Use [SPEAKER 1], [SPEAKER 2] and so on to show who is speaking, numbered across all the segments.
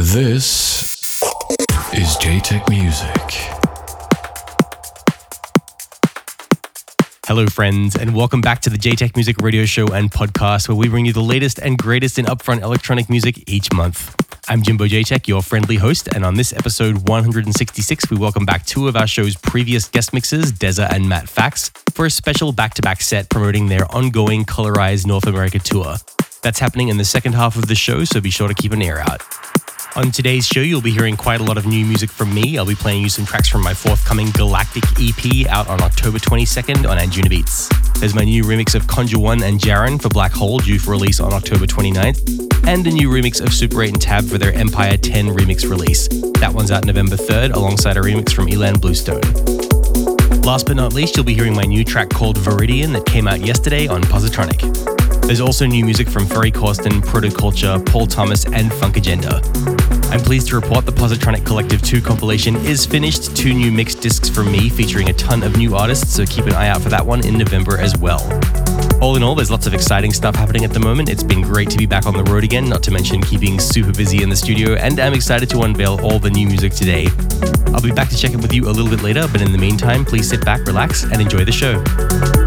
[SPEAKER 1] This is Jaytech Music.
[SPEAKER 2] Hello, friends, and welcome back to the Jaytech Music Radio Show and podcast, where we bring you the latest and greatest in upfront electronic music each month. I'm Jimbo Jaytech, your friendly host, and on this episode 166, we welcome back two of our show's previous guest mixers, Deza and Matt Fax, for a special back to back set promoting their ongoing Colorize North America tour. That's happening in the second half of the show, so be sure to keep an ear out. On today's show, you'll be hearing quite a lot of new music from me. I'll be playing you some tracks from my forthcoming Galactic EP out on October 22nd on Anjunabeats. There's my new remix of Conjure One and Jaren for Black Hole due for release on October 29th, and a new remix of Super 8 and Tab for their Empire 10 remix release. That one's out November 3rd alongside a remix from Ilan Bluestone. Last but not least, you'll be hearing my new track called Viridian that came out yesterday on Positronic. There's also new music from Ferry Corsten, Protoculture, Paul Thomas, and Funk Agenda. I'm pleased to report the Positronic Collective 2 compilation is finished. Two new mixed discs from me featuring a ton of new artists, so keep an eye out for that one in November as well. All in all, there's lots of exciting stuff happening at the moment. It's been great to be back on the road again, not to mention keeping super busy in the studio, and I'm excited to unveil all the new music today. I'll be back to check in with you a little bit later, but in the meantime, please sit back, relax, and enjoy the show.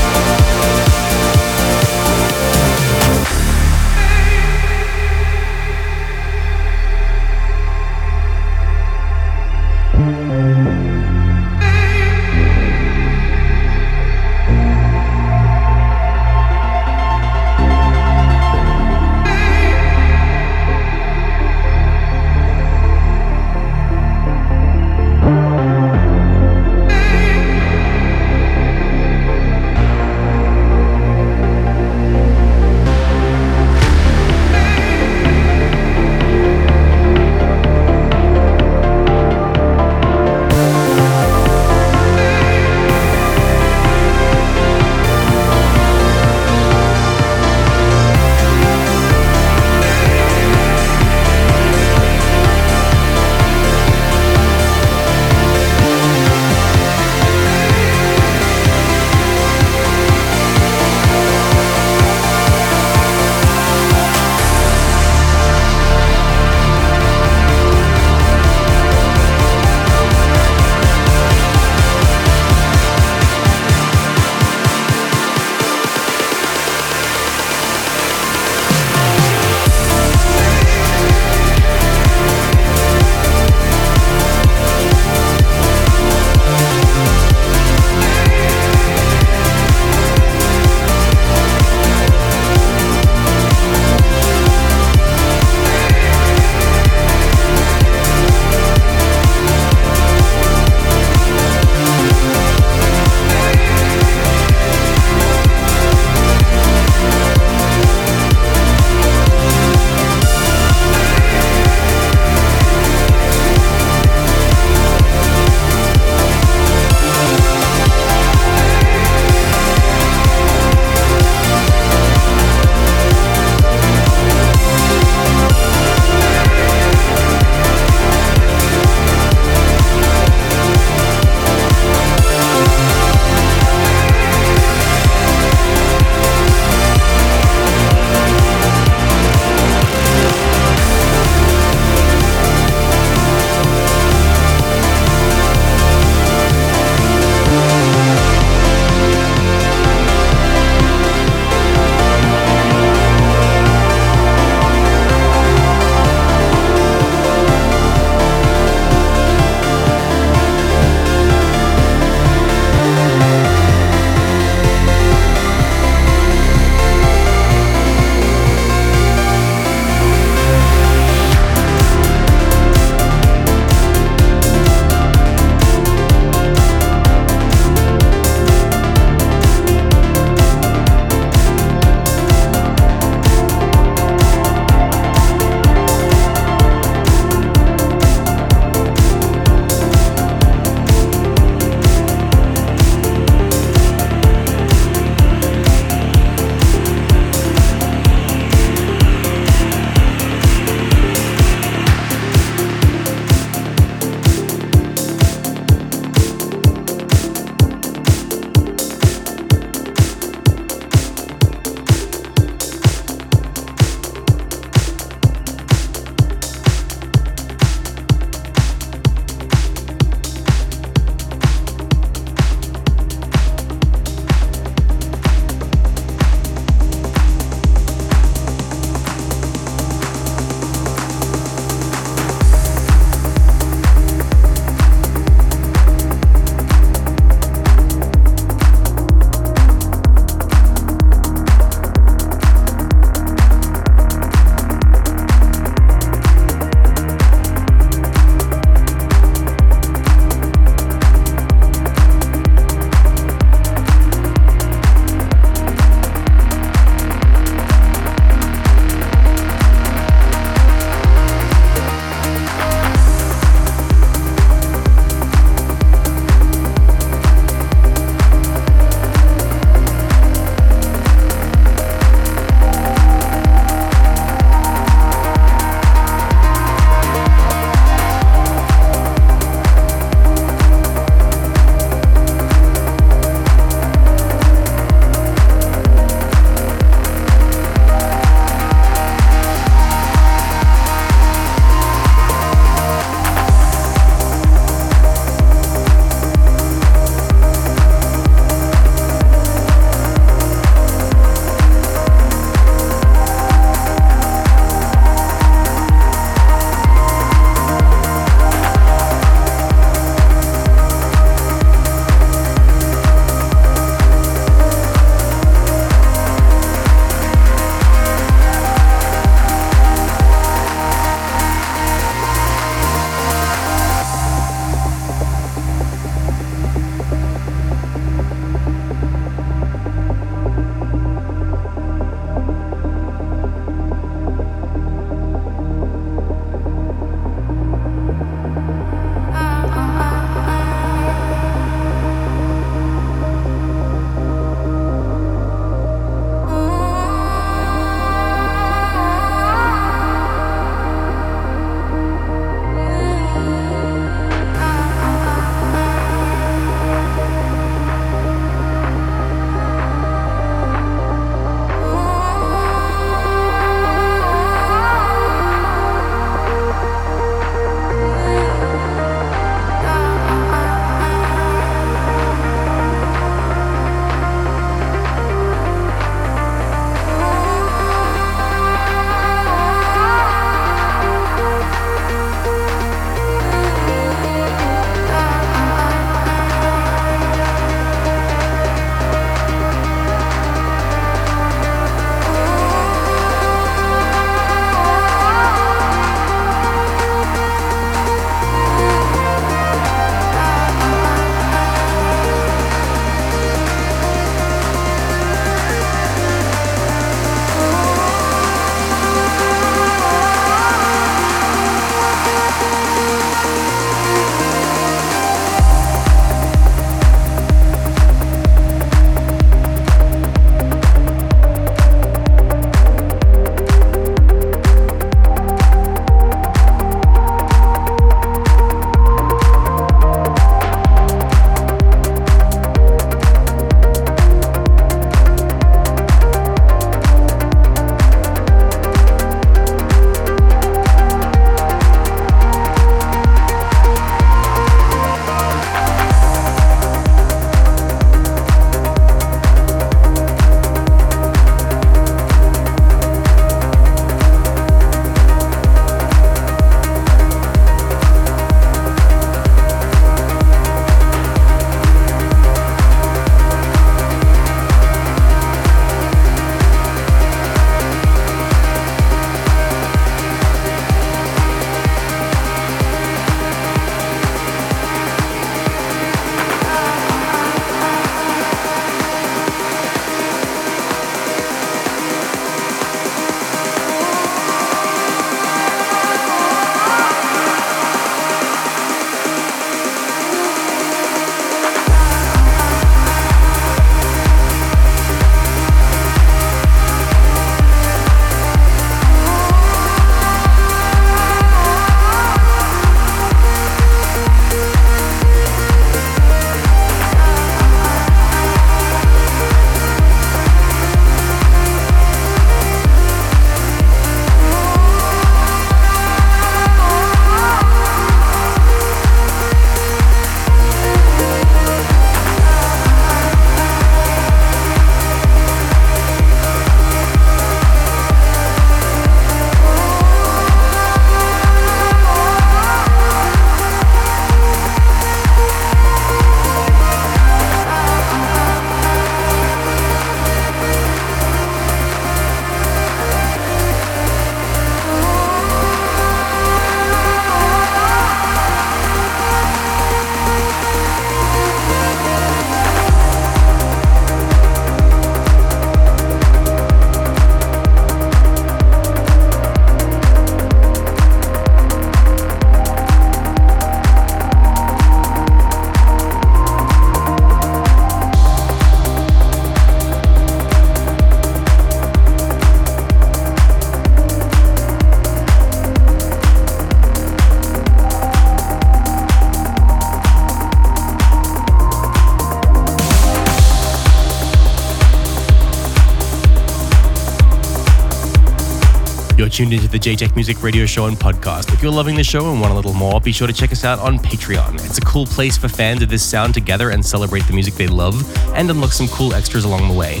[SPEAKER 2] Tuned into the Jaytech Music Radio Show and podcast. If you're loving the show and want a little more, be sure to check us out on Patreon. It's a cool place for fans of this sound to gather and celebrate the music they love and unlock some cool extras along the way.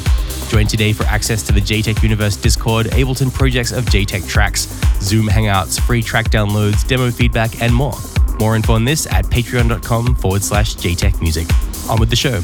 [SPEAKER 2] Join today for access to the Jaytech Universe Discord, Ableton projects of Jaytech tracks, Zoom hangouts, free track downloads, demo feedback, and more. More info on this at patreon.com forward slash Jaytech Music. On with the show.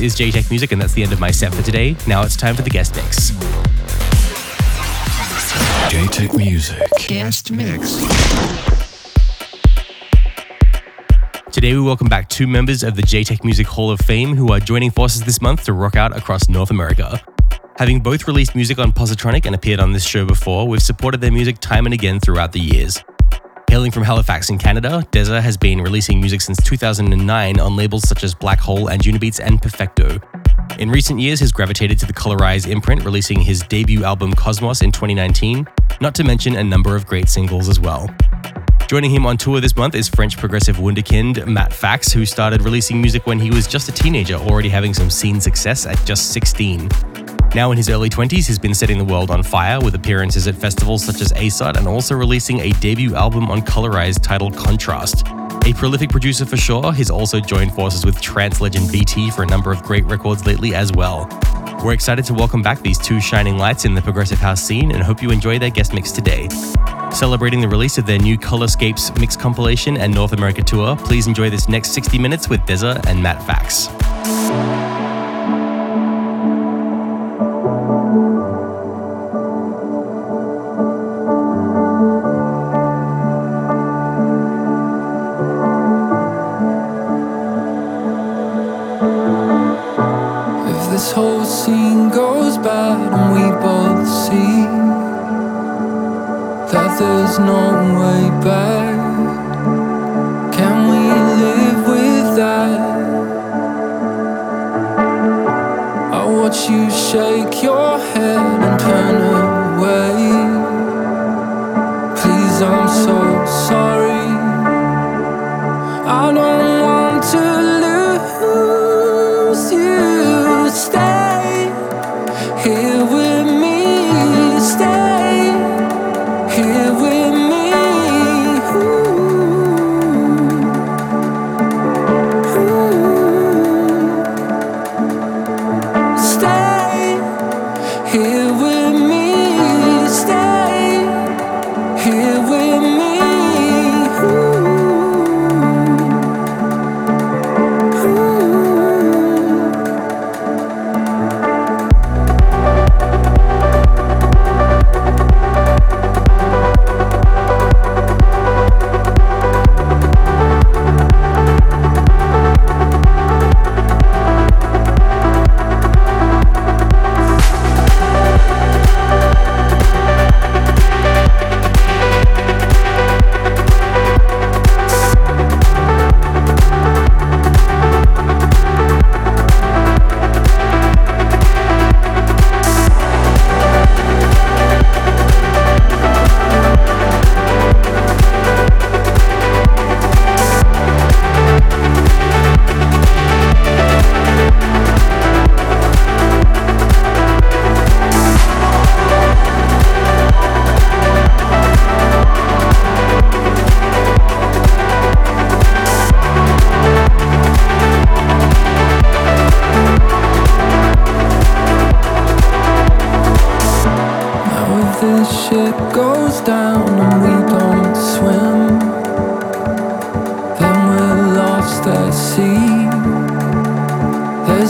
[SPEAKER 2] Is Jaytech Music, and that's the end of my set for today. Now it's time for the guest mix.
[SPEAKER 1] Jaytech Music.
[SPEAKER 3] Guest mix.
[SPEAKER 2] Today, we welcome back two members of the Jaytech Music Hall of Fame who are joining forces this month to rock out across North America. Having both released music on Positronic and appeared on this show before, we've supported their music time and again throughout the years. Hailing from Halifax in Canada, Dezza has been releasing music since 2009 on labels such as Black Hole, Anjunabeats, and Perfecto. In recent years, he's gravitated to the Colorize imprint, releasing his debut album Cosmos in 2019, not to mention a number of great singles as well. Joining him on tour this month is French progressive wunderkind Matt Fax, who started releasing music when he was just a teenager, already having some scene success at just 16. Now in his early 20s, he's been setting the world on fire with appearances at festivals such as ASOT and also releasing a debut album on Colorize titled Contrast. A prolific producer for sure, he's also joined forces with trance legend BT for a number of great records lately as well. We're excited to welcome back these two shining lights in the progressive house scene and hope you enjoy their guest mix today. Celebrating the release of their new Colorscapes mix compilation and North America tour, please enjoy this next 60 minutes with Dezza and Matt Fax.
[SPEAKER 4] No way back. Can we live with that? I watch you shake your head and turn away. Please, I'm sorry.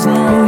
[SPEAKER 4] There's no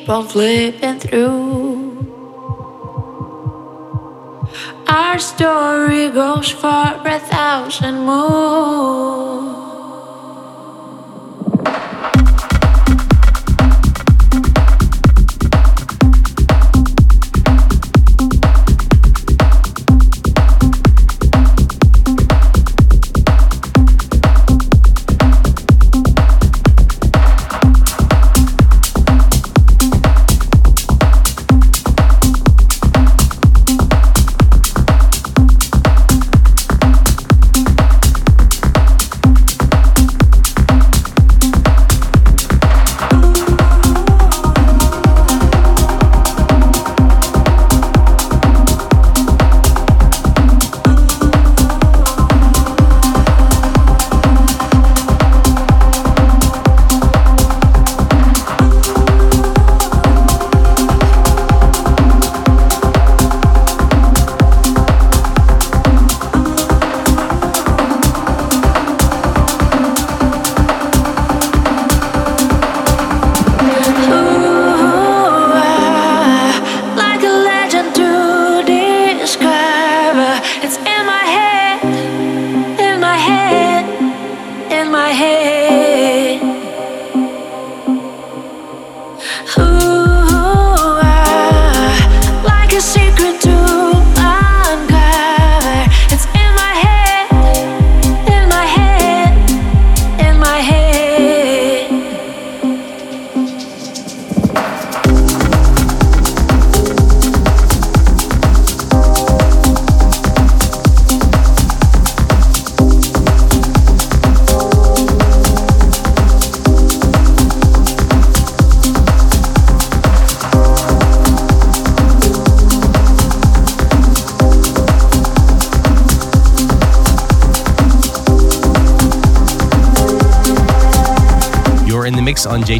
[SPEAKER 3] keep on flipping through.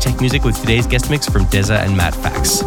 [SPEAKER 3] Jaytech Music with today's guest mix from Dezza and Matt Fax.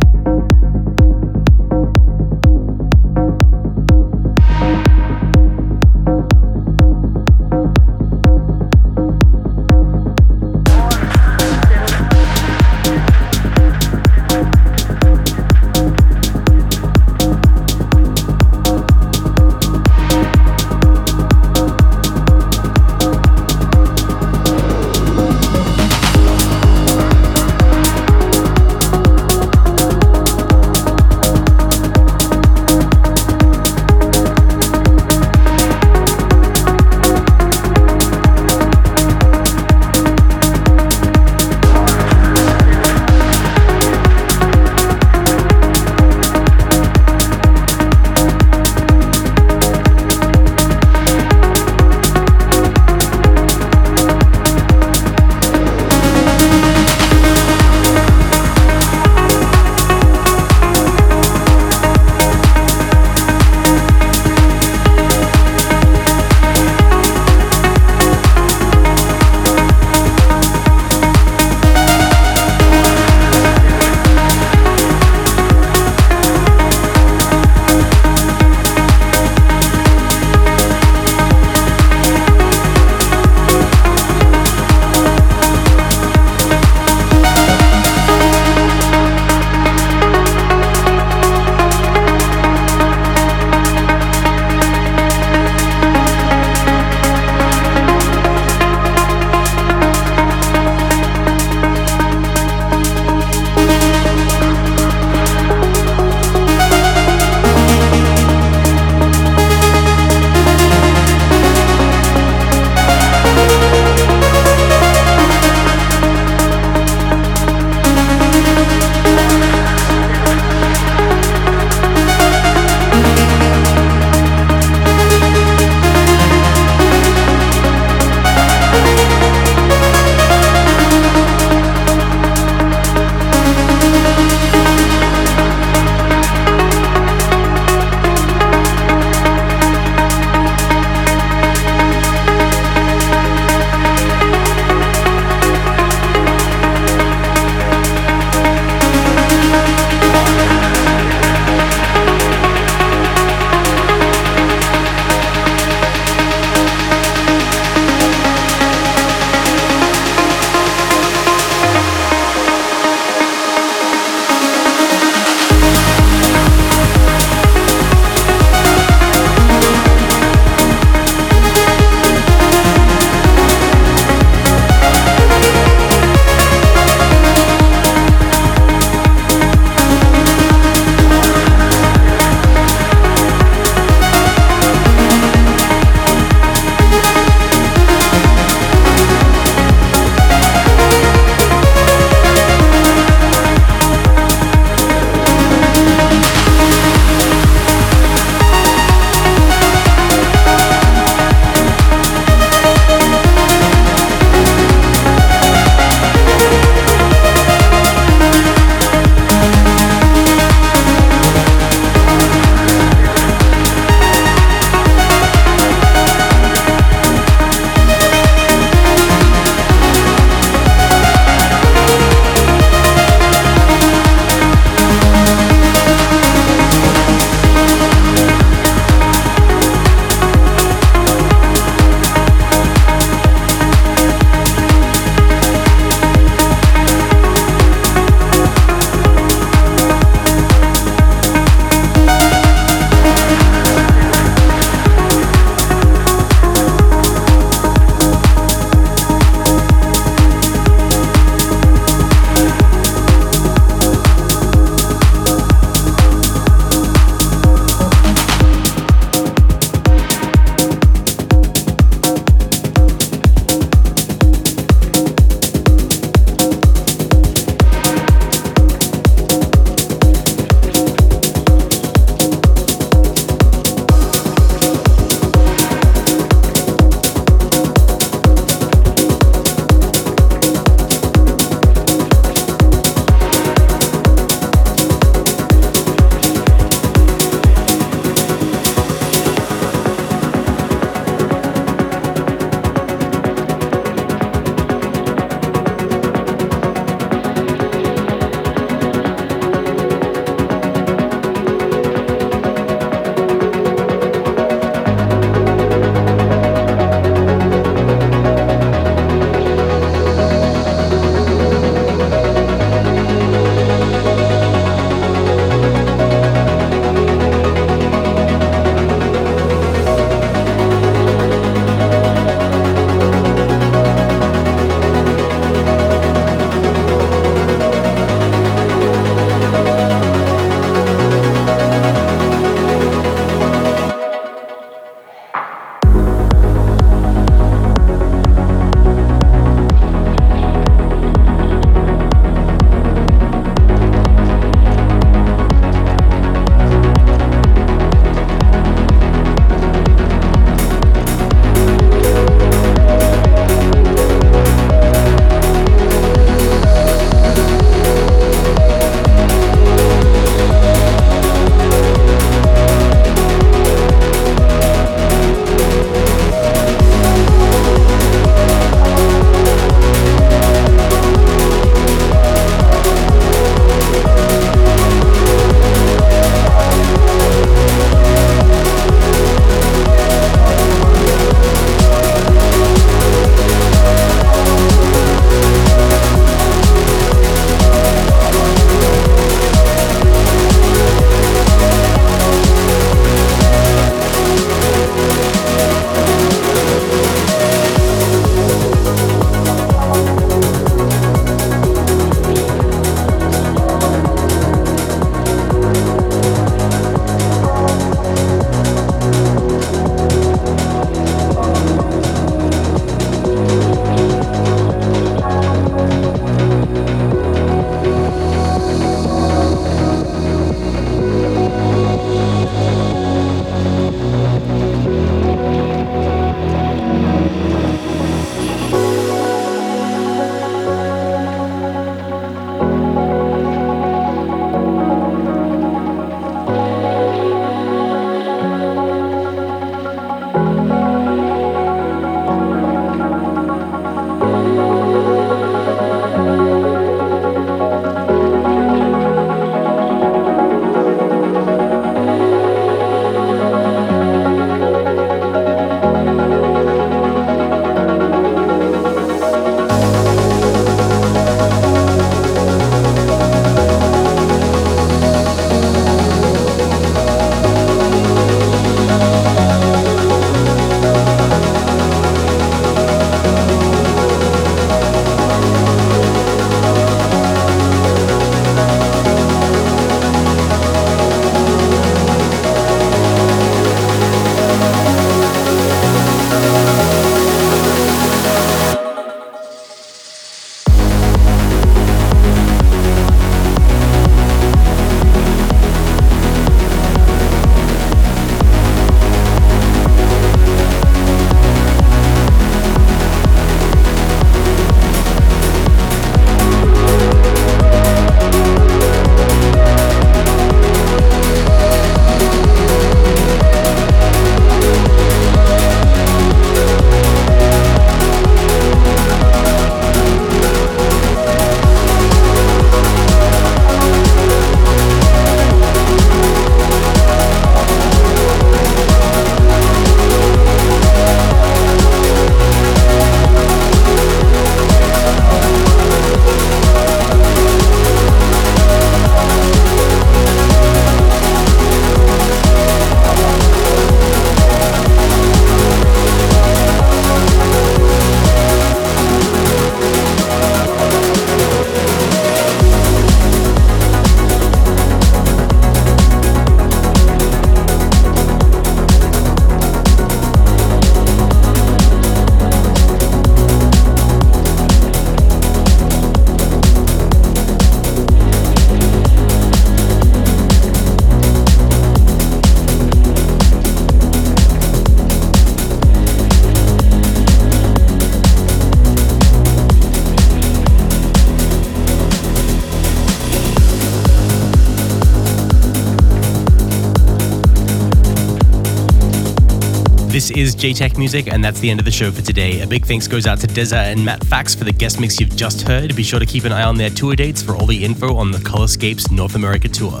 [SPEAKER 2] Is Jaytech Music, and that's the end of the show for today. A big thanks goes out to Dezza and Matt Fax for the guest mix you've just heard. Be sure to keep an eye on their tour dates for all the info on the Colorscapes North America tour.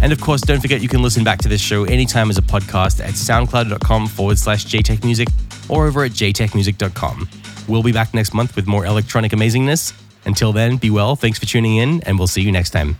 [SPEAKER 2] And of course, don't forget you can listen back to this show anytime as a podcast at soundcloud.com forward slash Jaytech Music or over at jaytechmusic.com. We'll be back next month with more electronic amazingness. Until then, be well, thanks for tuning in, and we'll see you next time.